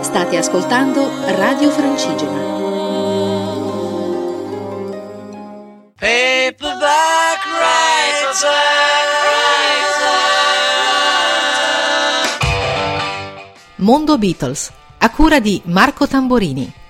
State ascoltando Radio Francigena. Paperback writer. Mondo Beatles, a cura di Marco Tamborini.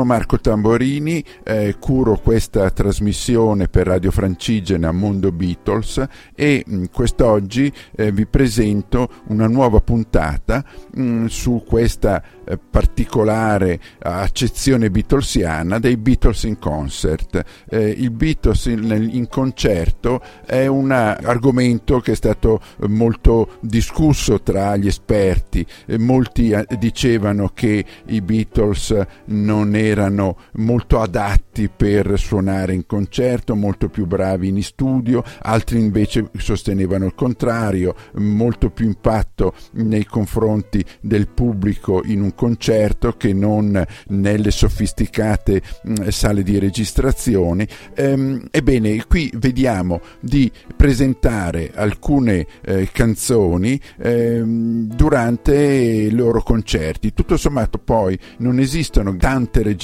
Sono Marco Tamborini, eh, curo questa trasmissione per Radio Francigena Mondo Beatles e mh, mm, quest'oggi eh, vi presento una nuova puntata mh, mm, su questa eh, particolare accezione beatlesiana dei Beatles in concert. Eh, il Beatles in, in, concerto è un argomento che è stato molto discusso tra gli esperti, molti eh, dicevano che i Beatles non erano molto adatti per suonare in concerto, molto più bravi in studio, altri invece sostenevano il contrario, molto più impatto nei confronti del pubblico in un concerto che non nelle sofisticate mm, sale di registrazione. Ehm, ebbene, qui vediamo di presentare alcune eh, canzoni ehm, durante i loro concerti. Tutto sommato poi non esistono tante registrazioni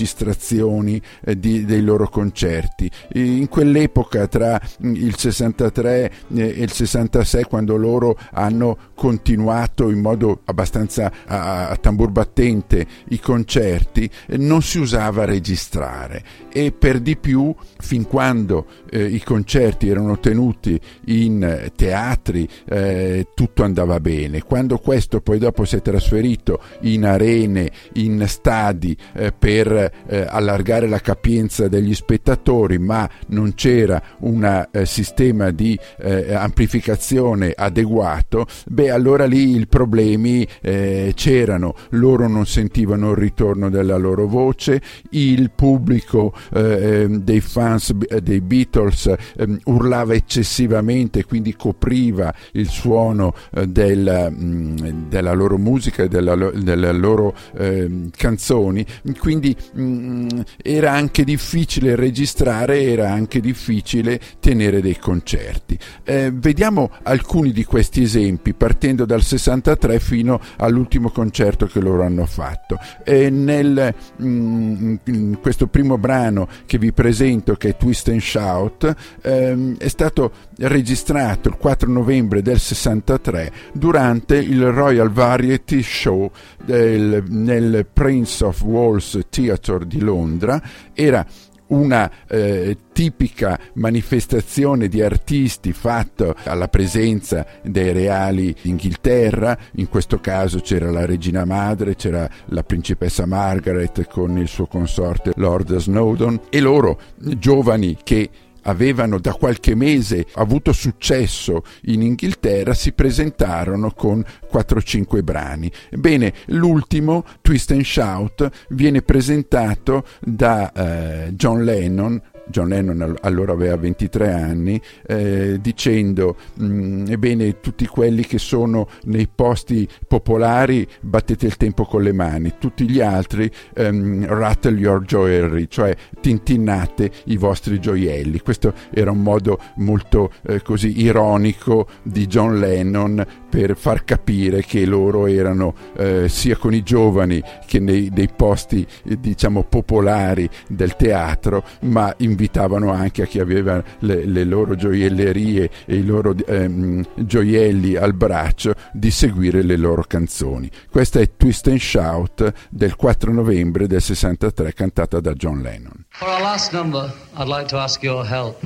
eh, di, dei loro concerti. In quell'epoca tra mm, il 63 eh, e il 66 quando loro hanno continuato in modo abbastanza a, a tambur battente i concerti, eh, non si usava registrare e per di più fin quando eh, i concerti erano tenuti in eh, teatri eh, tutto andava bene. Quando questo poi dopo si è trasferito in arene, in stadi eh, per eh, allargare la capienza degli spettatori, ma non c'era un eh, sistema di eh, amplificazione adeguato, beh allora lì i problemi eh, c'erano, loro non sentivano il ritorno della loro voce, il pubblico eh, ehm, dei fans eh, dei Beatles ehm, urlava eccessivamente, quindi copriva il suono del, mh, mm, della loro musica e delle loro ehm, canzoni, quindi mh, mm, era anche difficile registrare, era anche difficile tenere dei concerti. Eh, vediamo alcuni di questi esempi, partendo dal 63 fino all'ultimo concerto che loro hanno fatto. E nel, mh, mm, in questo primo brano che vi presento, che è Twist and Shout, ehm, è stato registrato il 4 novembre del 63 durante il Royal Variety Show del, nel Prince of Wales Theatre di Londra. Era una eh, tipica manifestazione di artisti fatta alla presenza dei reali d'Inghilterra, in questo caso c'era la regina madre, c'era la principessa Margaret con il suo consorte Lord Snowdon e loro giovani che avevano da qualche mese avuto successo in Inghilterra si presentarono con 4-5 brani. Bene, l'ultimo, Twist and Shout, viene presentato da eh, John Lennon John Lennon allora aveva 23 anni, eh, dicendo mm, ebbene tutti quelli che sono nei posti popolari battete il tempo con le mani, tutti gli altri um, rattle your jewelry, cioè tintinnate i vostri gioielli. Questo era un modo molto eh, così ironico di John Lennon per far capire che loro erano eh, sia con i giovani che nei, nei posti eh, diciamo popolari del teatro, ma in invitavano anche a chi aveva le, le loro gioiellerie e i loro ehm, gioielli al braccio di seguire le loro canzoni. Questa è Twist and Shout del 4 novembre del 63 cantata da John Lennon. For our last number, I'd like to ask your help.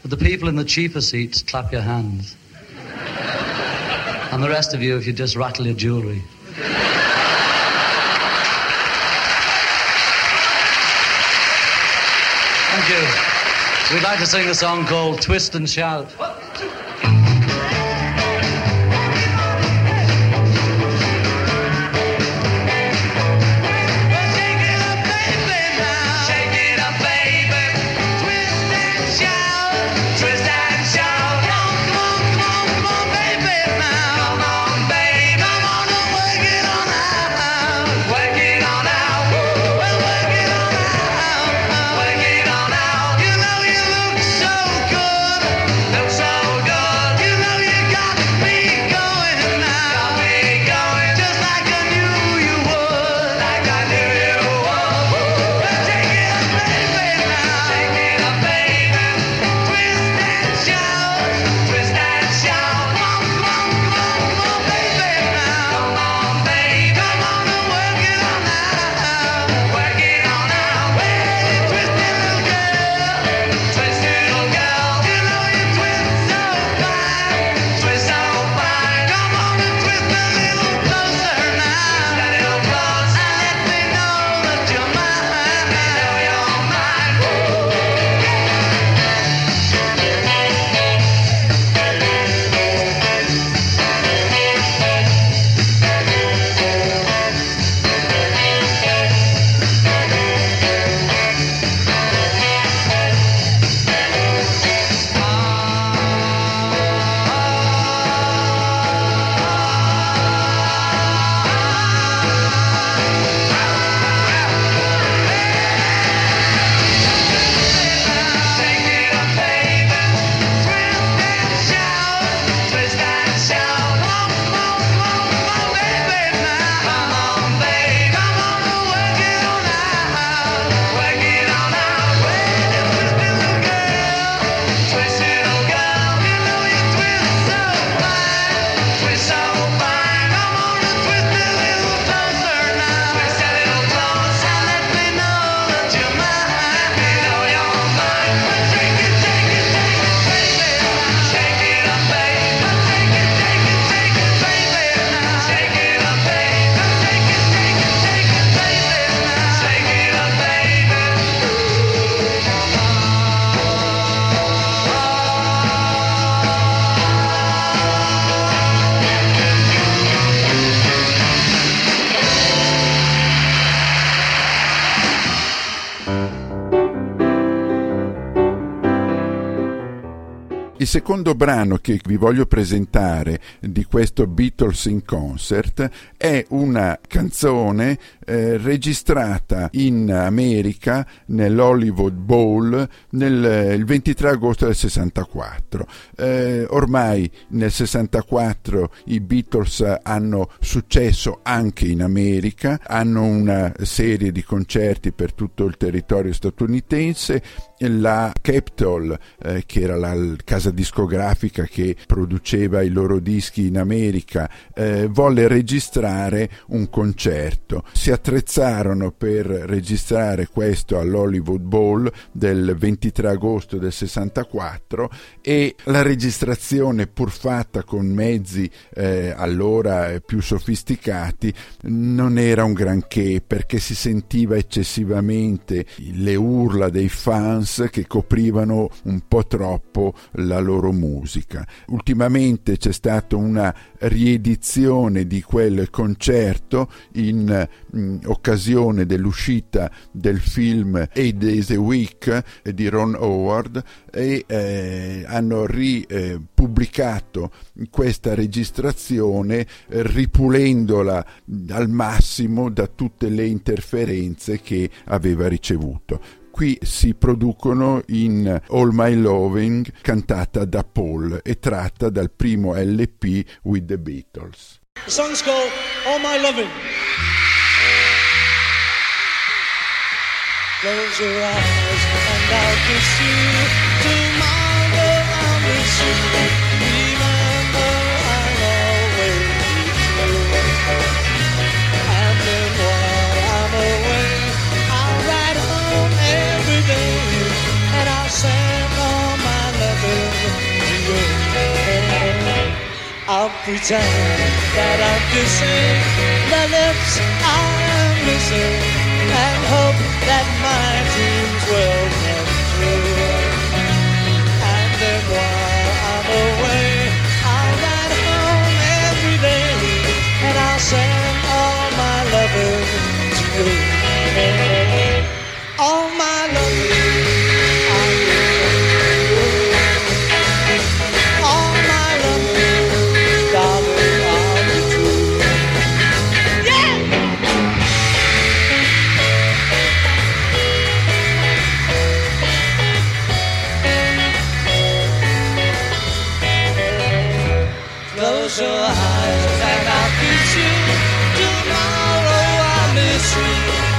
For the people in the cheaper seats, clap your hands. And the rest of you, if you just rattle your jewelry. Thank you. We'd like to sing a song called Twist and Shout. Secondo brano che vi voglio presentare di questo Beatles in concert è una canzone eh, registrata in America nell'Hollywood Bowl nel, il 23 agosto del 64. Eh, ormai nel 64 i Beatles hanno successo anche in America, hanno una serie di concerti per tutto il territorio statunitense la Capitol, eh, che era la casa discografica che produceva i loro dischi in America, eh, volle registrare un concerto. Si attrezzarono per registrare questo all'Hollywood Bowl del 23 agosto del 64 e la registrazione, pur fatta con mezzi eh, allora più sofisticati, non era un granché perché si sentiva eccessivamente le urla dei fans che coprivano un po' troppo la loro musica. Ultimamente c'è stata una riedizione di quel concerto in mh, mm, occasione dell'uscita del film Eight Days a Week eh, di Ron Howard e eh, hanno ripubblicato questa registrazione eh, ripulendola al massimo da tutte le interferenze che aveva ricevuto qui si producono in All My Loving cantata da Paul e tratta dal primo LP with the Beatles. The song's called All My Loving. Close your eyes and I'll kiss you. Tomorrow I'll miss you. I'll pretend that I'm kissing the lips I'm missing and hope that my dreams will socialize and I'll kiss you tomorrow. I miss you.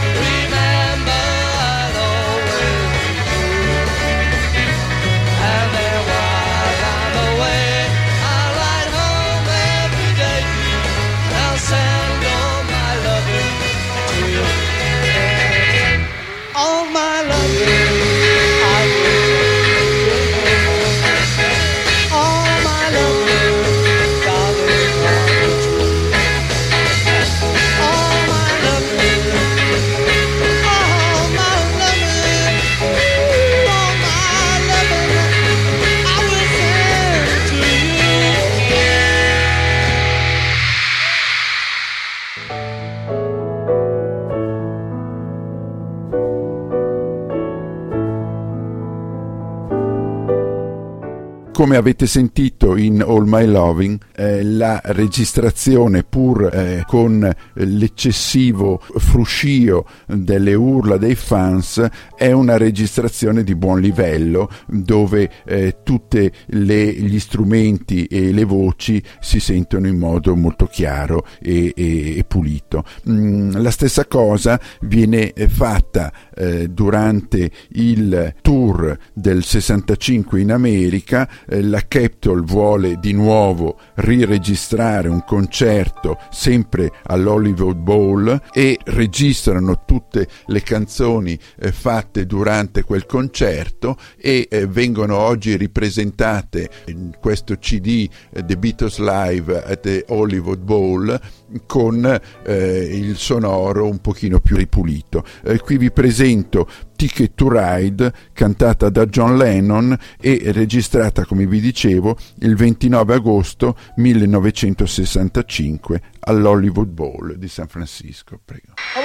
Come avete sentito in All My Loving, eh, la registrazione pur eh, con l'eccessivo fruscio delle urla dei fans è una registrazione di buon livello dove eh, tutti gli strumenti e le voci si sentono in modo molto chiaro e, e, e pulito. Mm, la stessa cosa viene fatta eh, durante il tour del 65 in America eh, la Capitol vuole di nuovo riregistrare un concerto sempre all'Hollywood Bowl e registrano tutte le canzoni eh, fatte durante quel concerto e eh, vengono oggi ripresentate in questo CD eh, The Beatles Live at the Hollywood Bowl con eh, il sonoro un pochino più ripulito. Eh, qui vi presento Ticket to Ride, cantata da John Lennon e registrata, come vi dicevo, il 29 agosto 1965 all'Hollywood Bowl di San Francisco. Prego. Oh,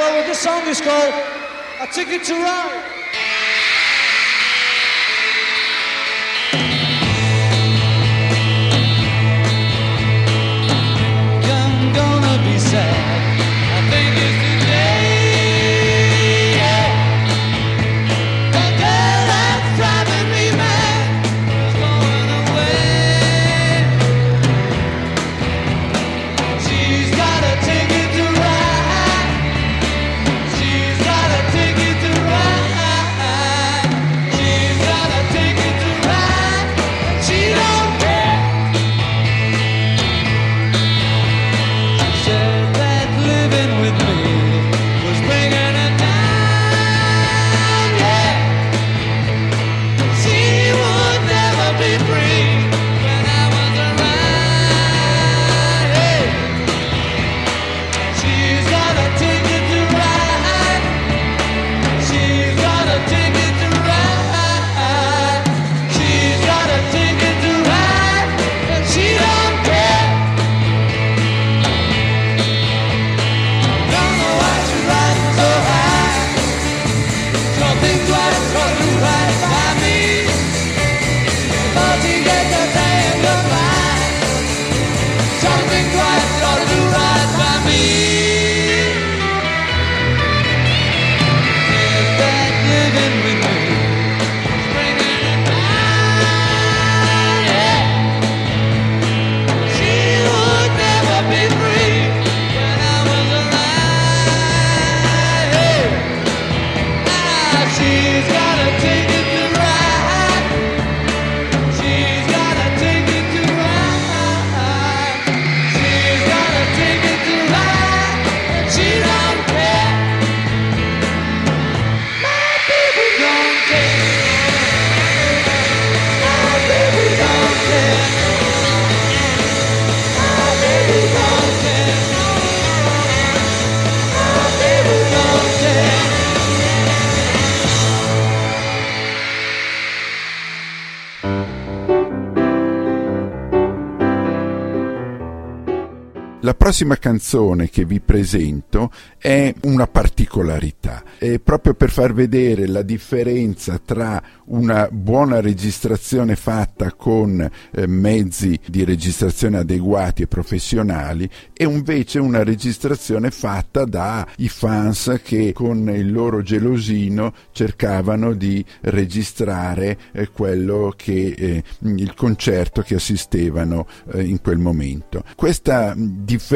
nothing like, nothing like. Prossima canzone che vi presento è una particolarità, è proprio per far vedere la differenza tra una buona registrazione fatta con eh, mezzi di registrazione adeguati e professionali e invece una registrazione fatta dai fans che con il loro gelosino cercavano di registrare eh, quello che eh, il concerto che assistevano eh, in quel momento. Questa differenza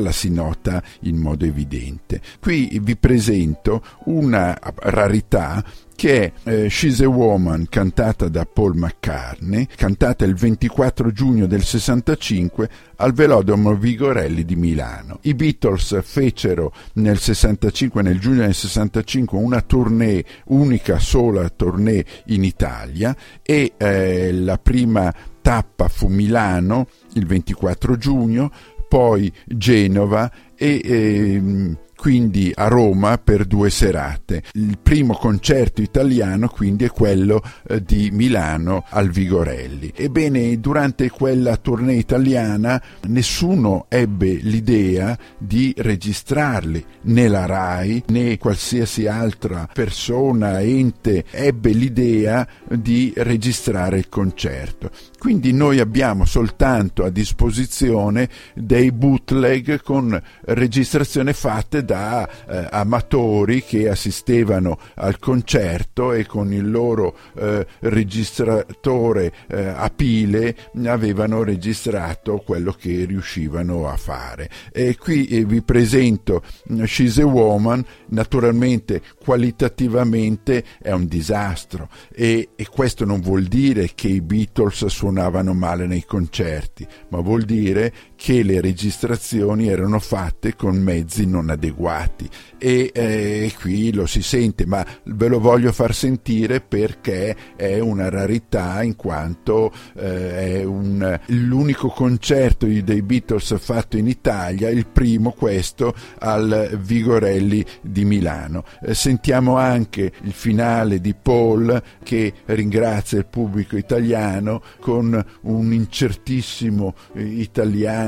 la si nota in modo evidente. Qui vi presento una rarità che è eh, She's a Woman cantata da Paul McCartney, cantata il 24 giugno del 65 al Velodromo Vigorelli di Milano. I Beatles fecero nel 65, nel giugno del 65, una tournée, unica sola tournée in Italia e eh, la prima tappa fu Milano il 24 giugno, poi Genova e eh, quindi a Roma per due serate. Il primo concerto italiano quindi è quello eh, di Milano al Vigorelli. Ebbene, durante quella tournée italiana nessuno ebbe l'idea di registrarli, né la RAI né qualsiasi altra persona, ente ebbe l'idea di registrare il concerto. Quindi noi abbiamo soltanto a disposizione dei bootleg con registrazioni fatte da eh, amatori che assistevano al concerto e con il loro eh, registratore eh, a pile avevano registrato quello che riuscivano a fare. E qui eh, vi presento mm, She's a Woman, naturalmente qualitativamente è un disastro e, e questo non vuol dire che i Beatles suonavano male nei concerti, ma vuol dire che le registrazioni erano fatte con mezzi non adeguati e eh, qui lo si sente, ma ve lo voglio far sentire perché è una rarità in quanto eh, è un, l'unico concerto dei Beatles fatto in Italia, il primo questo al Vigorelli di Milano. Eh, sentiamo anche il finale di Paul che ringrazia il pubblico italiano con un incertissimo eh,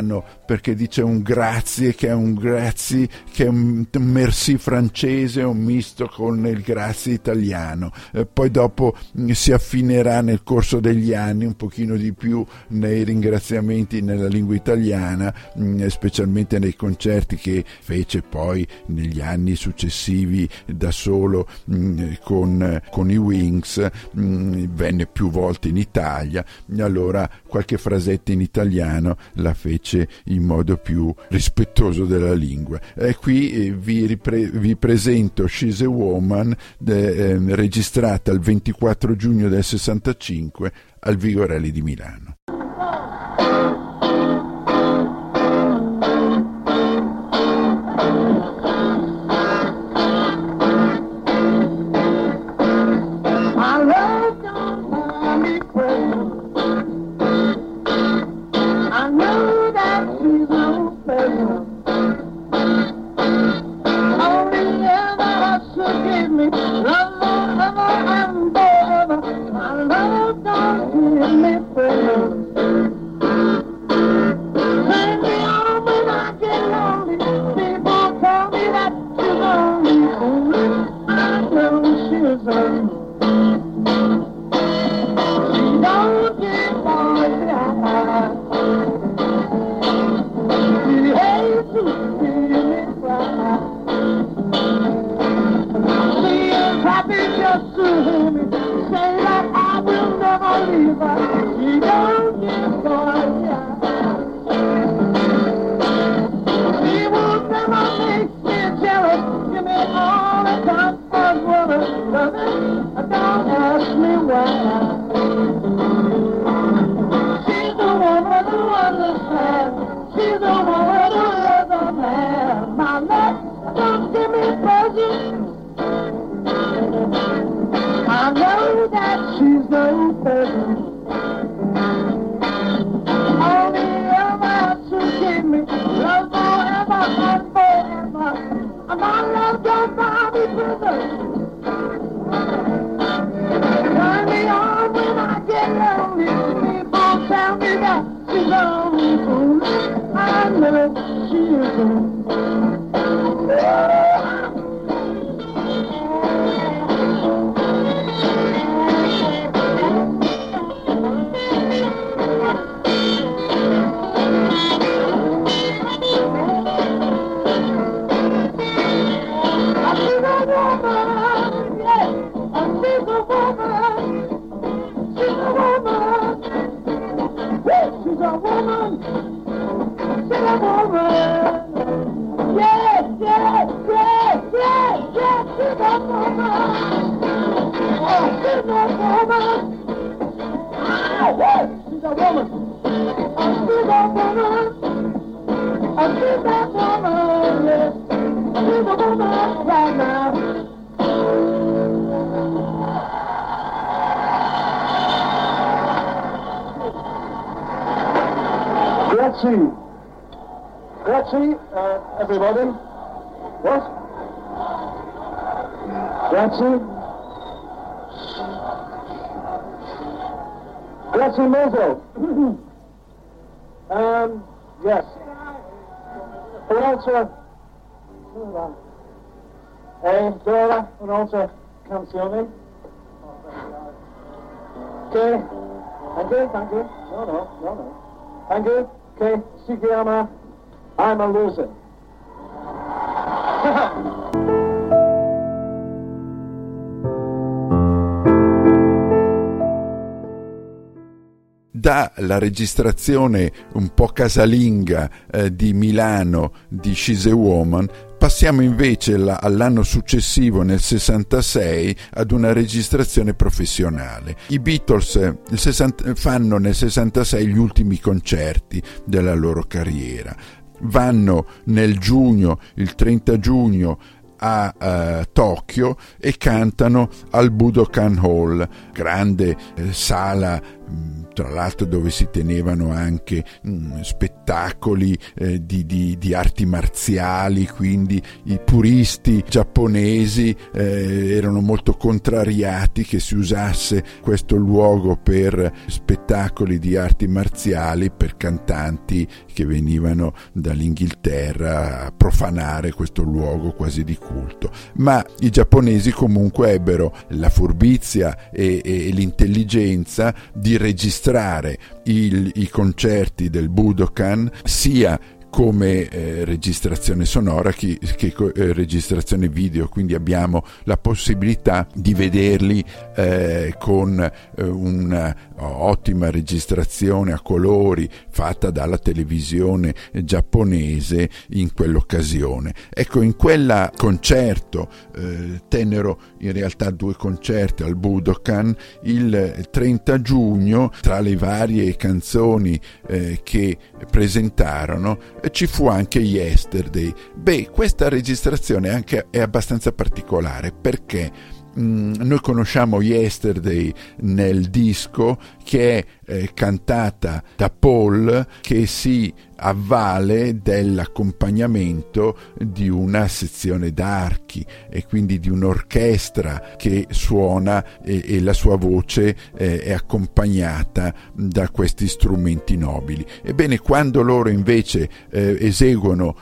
italiano perché dice un grazie che è un grazie che è un merci francese un misto con il grazie italiano. Eh, poi dopo mm, si affinerà nel corso degli anni un pochino di più nei ringraziamenti nella lingua italiana mm, specialmente nei concerti che fece poi negli anni successivi da solo mm, con, con, i Wings venne più volte in Italia. Allora qualche frasetta in italiano la fece in modo più rispettoso della lingua. E qui eh, vi, ripre- vi, presento She's a Woman, de, eh, registrata il 24 giugno del 65 al Vigorelli di Milano. I know that she's no present. Only ever to give me love forever and forever. And my love don't buy me prison. Turn me on when I get lonely. People tell me that she's lonely. I know she is lonely. She's uh, everybody. What? Grazie. Grazie molto. um, yes. Un'altra... Eh, Dora, un'altra canzone. Che... Anche, anche? No, no, no, no. Anche che si chiama I'm a Loser. dalla registrazione un po' casalinga eh, di Milano di She's a Woman passiamo invece la, all'anno successivo nel 66 ad una registrazione professionale. I Beatles eh, 60, fanno nel 66 gli ultimi concerti della loro carriera. Vanno nel giugno il 30 giugno a uh, Tokyo e cantano al Budokan Hall, grande eh, sala tra l'altro dove si tenevano anche mh, spettacoli eh, di, di, di, arti marziali, quindi i puristi giapponesi eh, erano molto contrariati che si usasse questo luogo per spettacoli di arti marziali per cantanti che venivano dall'Inghilterra a profanare questo luogo quasi di culto. Ma i giapponesi comunque ebbero la furbizia e, e l'intelligenza di registrare il, i concerti del Budokan sia come eh, registrazione sonora che, che eh, registrazione video, quindi abbiamo la possibilità di vederli eh, con eh, un'ottima registrazione a colori fatta dalla televisione giapponese in quell'occasione. Ecco, in quel concerto eh, tennero in realtà due concerti al Budokan il 30 giugno, tra le varie canzoni eh, che presentarono, ci fu anche Yesterday. Beh, questa registrazione anche è abbastanza particolare perché mh, noi conosciamo Yesterday nel disco che è eh, cantata da Paul che si avvale dell'accompagnamento di una sezione d'archi e quindi di un'orchestra che suona e, e la sua voce eh, è accompagnata da questi strumenti nobili. Ebbene, quando loro invece eh, eseguono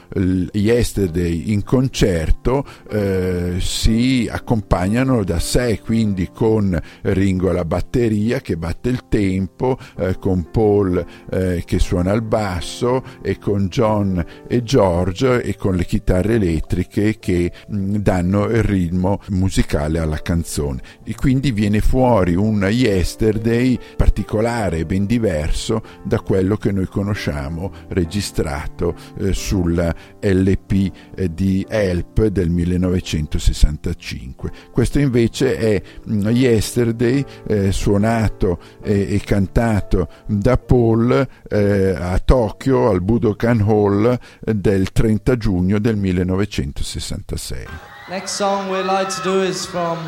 Yesterday in concerto eh, si accompagnano da sé, quindi con Ringo alla batteria che batte il tempo, eh, con Paul eh, che suona il basso, e con John e George e con le chitarre elettriche che mh, danno il ritmo musicale alla canzone. E quindi viene fuori un yesterday particolare e ben diverso da quello che noi conosciamo registrato eh, sul LP eh, di Help del 1965 questo invece è mh, yesterday eh, suonato e cantato da Paul eh, a Tokyo al Budokan Hall del 30 giugno del 1966. Next song we'd like to do is from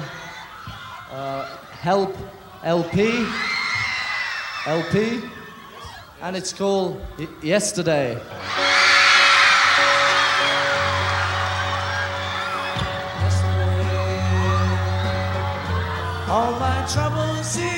uh, Help LP, LP, and it's called y- Yesterday. All my troubles seem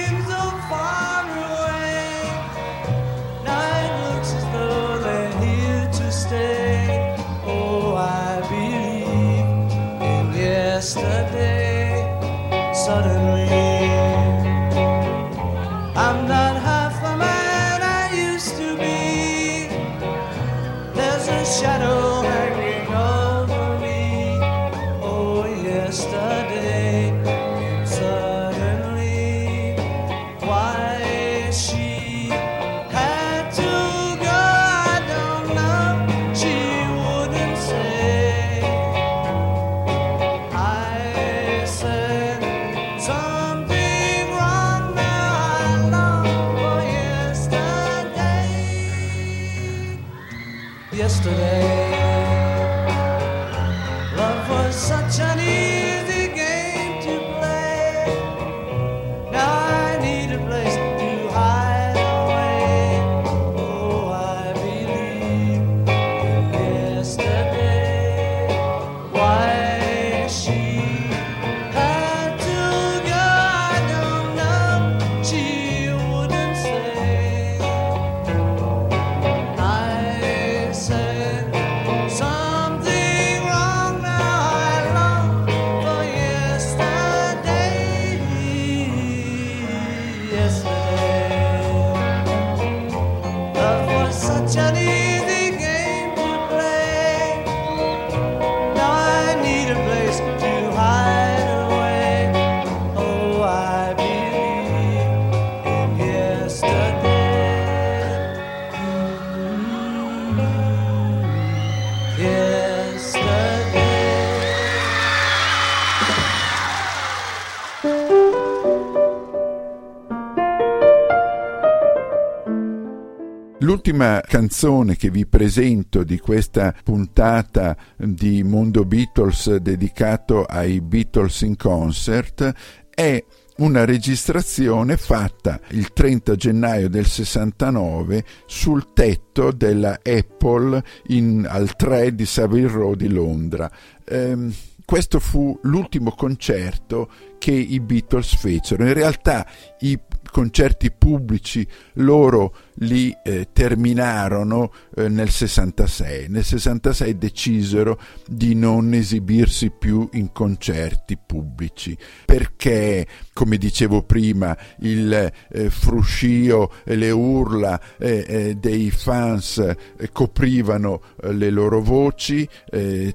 L'ultima canzone che vi presento di questa puntata di Mondo Beatles dedicato ai Beatles in concert è una registrazione fatta il 30 gennaio del 69 sul tetto della Apple in- al 3 di Savile Row di Londra. Ehm, questo fu l'ultimo concerto che i Beatles fecero. In realtà i concerti pubblici loro li eh, terminarono eh, nel 66. Nel 66 decisero di non esibirsi più in concerti pubblici perché, come dicevo prima, il eh, fruscio e le urla eh, eh, dei fans eh, coprivano le loro voci,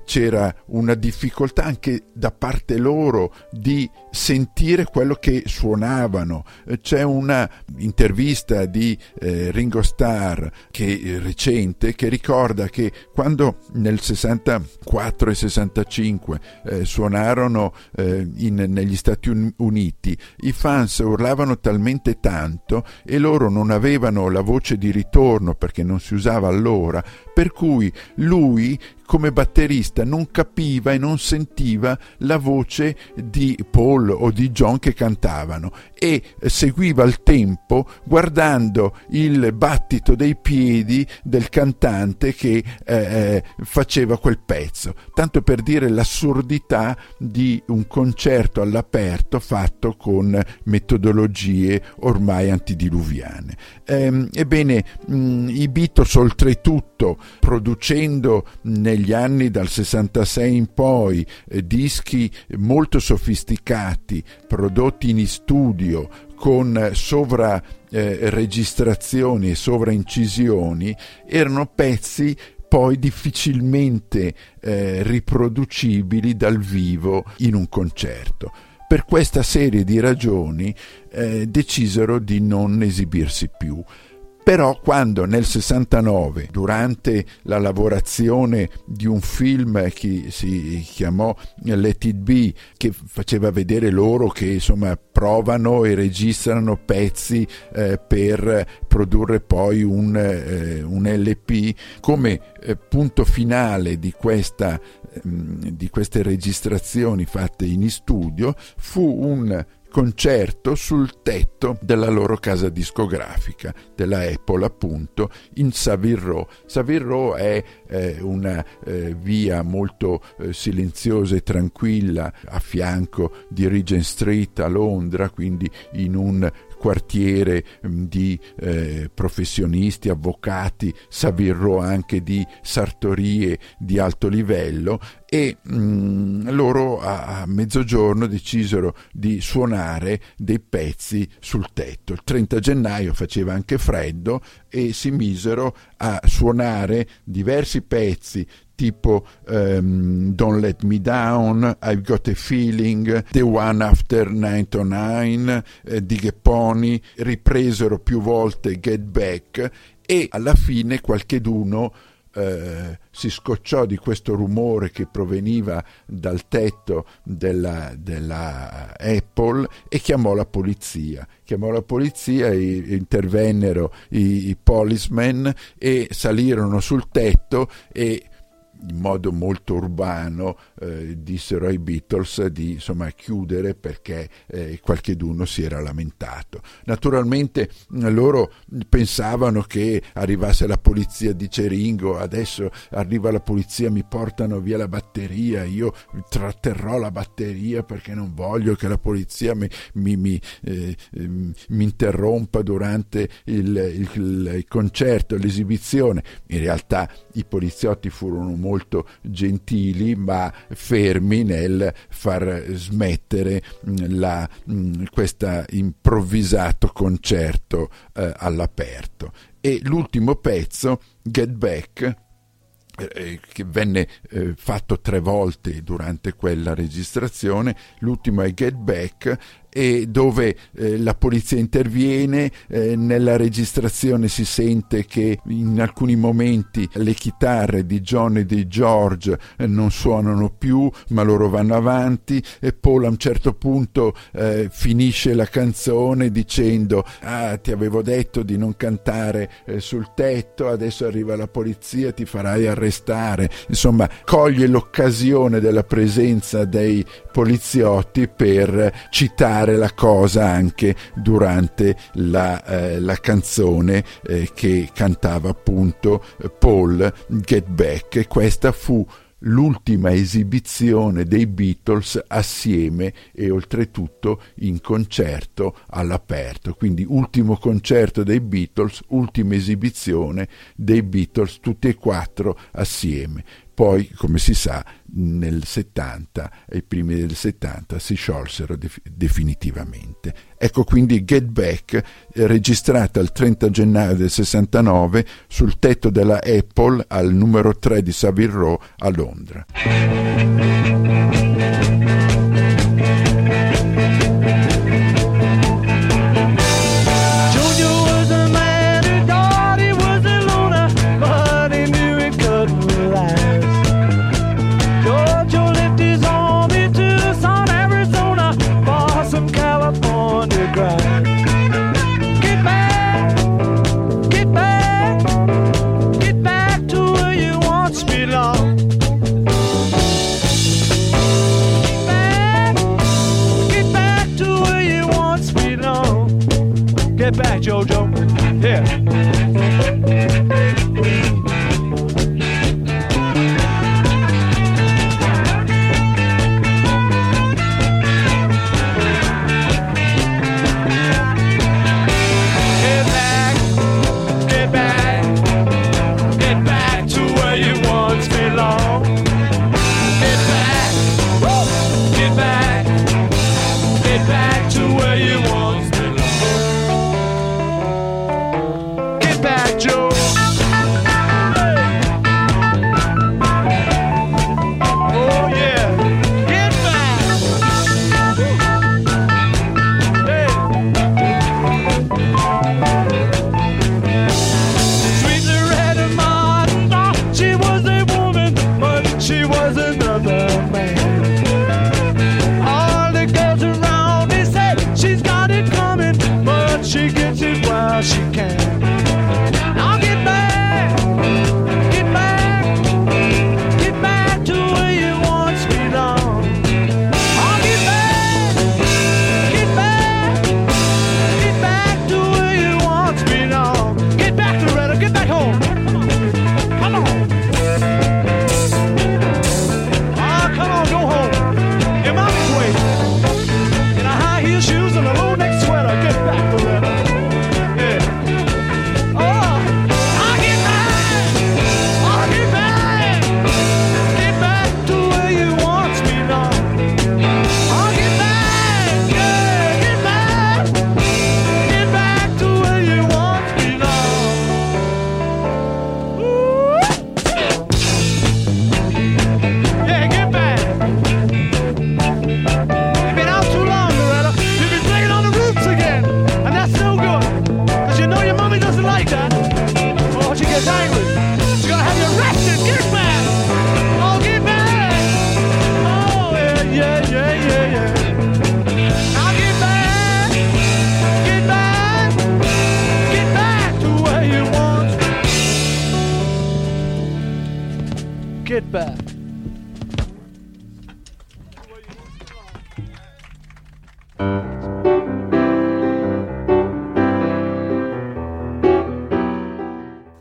c'era una difficoltà anche da parte loro di sentire quello che suonavano. C'è una intervista di eh, Ringo Starr che eh, recente che ricorda che quando nel 64 e 65 eh, suonarono eh, in- negli Stati Un- Uniti i fans urlavano talmente tanto e loro non avevano la voce di ritorno perché non si usava allora per cui lui come batterista non capiva e non sentiva la voce di Paul o di John che cantavano e seguiva il tempo guardando il battito dei piedi del cantante che eh, eh, faceva quel pezzo, tanto per dire l'assurdità di un concerto all'aperto fatto con metodologie ormai antidiluviane. Ehm, ebbene, mh, i Beatles oltretutto producendo negli anni dal 66 in poi eh, dischi molto sofisticati prodotti in studio con sovra eh, registrazioni e sovraincisioni erano pezzi poi difficilmente eh, riproducibili dal vivo in un concerto. Per questa serie di ragioni eh, decisero di non esibirsi più. Però quando nel 69, durante la lavorazione di un film che si chiamò Let It Be, che faceva vedere loro che insomma provano e registrano pezzi eh, per produrre poi un, eh, un LP, come eh, punto finale di questa ehm, di queste registrazioni fatte in studio fu un concerto sul tetto della loro casa discografica, della Apple appunto, in. Savile Row è eh, una eh, via molto eh, silenziosa e tranquilla a fianco di Regent Street a Londra, quindi in un quartiere mh, di eh, professionisti, avvocati, Savile anche di sartorie di alto livello e mh, loro a, a mezzogiorno decisero di suonare dei pezzi sul tetto. Il 30 gennaio faceva anche freddo e si misero a suonare diversi pezzi tipo um, Don't Let Me Down, I've Got a Feeling, The One After 99 eh, di Ghepponi, ripresero più volte Get Back e alla fine qualcheduno eh, si scocciò di questo rumore che proveniva dal tetto della, della, Apple e chiamò la polizia. Chiamò la polizia, e intervennero i, i policemen e salirono sul tetto e in modo molto urbano eh, dissero ai Beatles di insomma, chiudere perché eh, qualcheduno si era lamentato. Naturalmente loro pensavano che arrivasse la polizia, dice Ringo, adesso arriva la polizia, mi portano via la batteria, io tratterrò la batteria perché non voglio che la polizia mi, mi, mi, eh, mi interrompa durante il, il, il concerto, l'esibizione. In realtà i poliziotti furono molto gentili ma fermi nel far smettere mm, la, questo improvvisato concerto eh, all'aperto. E l'ultimo pezzo, Get Back, eh, che venne eh, fatto tre volte durante quella registrazione, l'ultimo è Get Back e dove eh, la polizia interviene, eh, nella registrazione si sente che in alcuni momenti le chitarre di John e di George eh, non suonano più, ma loro vanno avanti e Paul a un certo punto eh, finisce la canzone dicendo ah ti avevo detto di non cantare eh, sul tetto, adesso arriva la polizia, ti farai arrestare, insomma coglie l'occasione della presenza dei poliziotti per citare fare la cosa anche durante la, eh, la canzone eh, che cantava appunto Paul Get Back e questa fu l'ultima esibizione dei Beatles assieme e oltretutto in concerto all'aperto. Quindi ultimo concerto dei Beatles, ultima esibizione dei Beatles tutti e quattro assieme. Poi, come si sa, nel 70, ai primi del 70, si sciolsero de- definitivamente. Ecco quindi Get Back, registrata il 30 gennaio del 69 sul tetto della Apple al numero 3 di Savile Row a Londra. Get back, JoJo. Yeah. Get Back.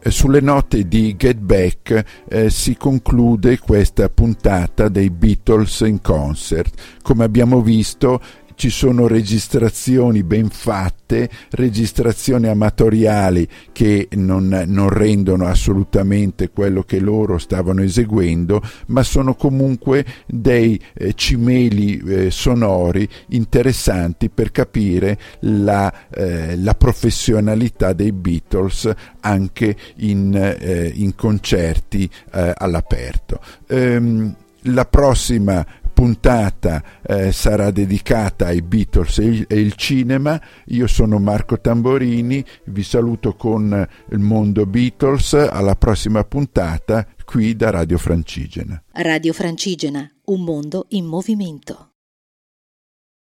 Sulle note di Get Back eh, si conclude questa puntata dei Beatles in concert. Come abbiamo visto, ci sono registrazioni ben fatte, registrazioni amatoriali che non, non, rendono assolutamente quello che loro stavano eseguendo, ma sono comunque dei eh, cimeli eh, sonori interessanti per capire la, eh, la, professionalità dei Beatles anche in, eh, in concerti eh, all'aperto. Ehm, la prossima puntata eh, sarà dedicata ai Beatles e il, e il, cinema. Io sono Marco Tamborini, vi saluto con il mondo Beatles, alla prossima puntata qui da Radio Francigena. Radio Francigena, un mondo in movimento.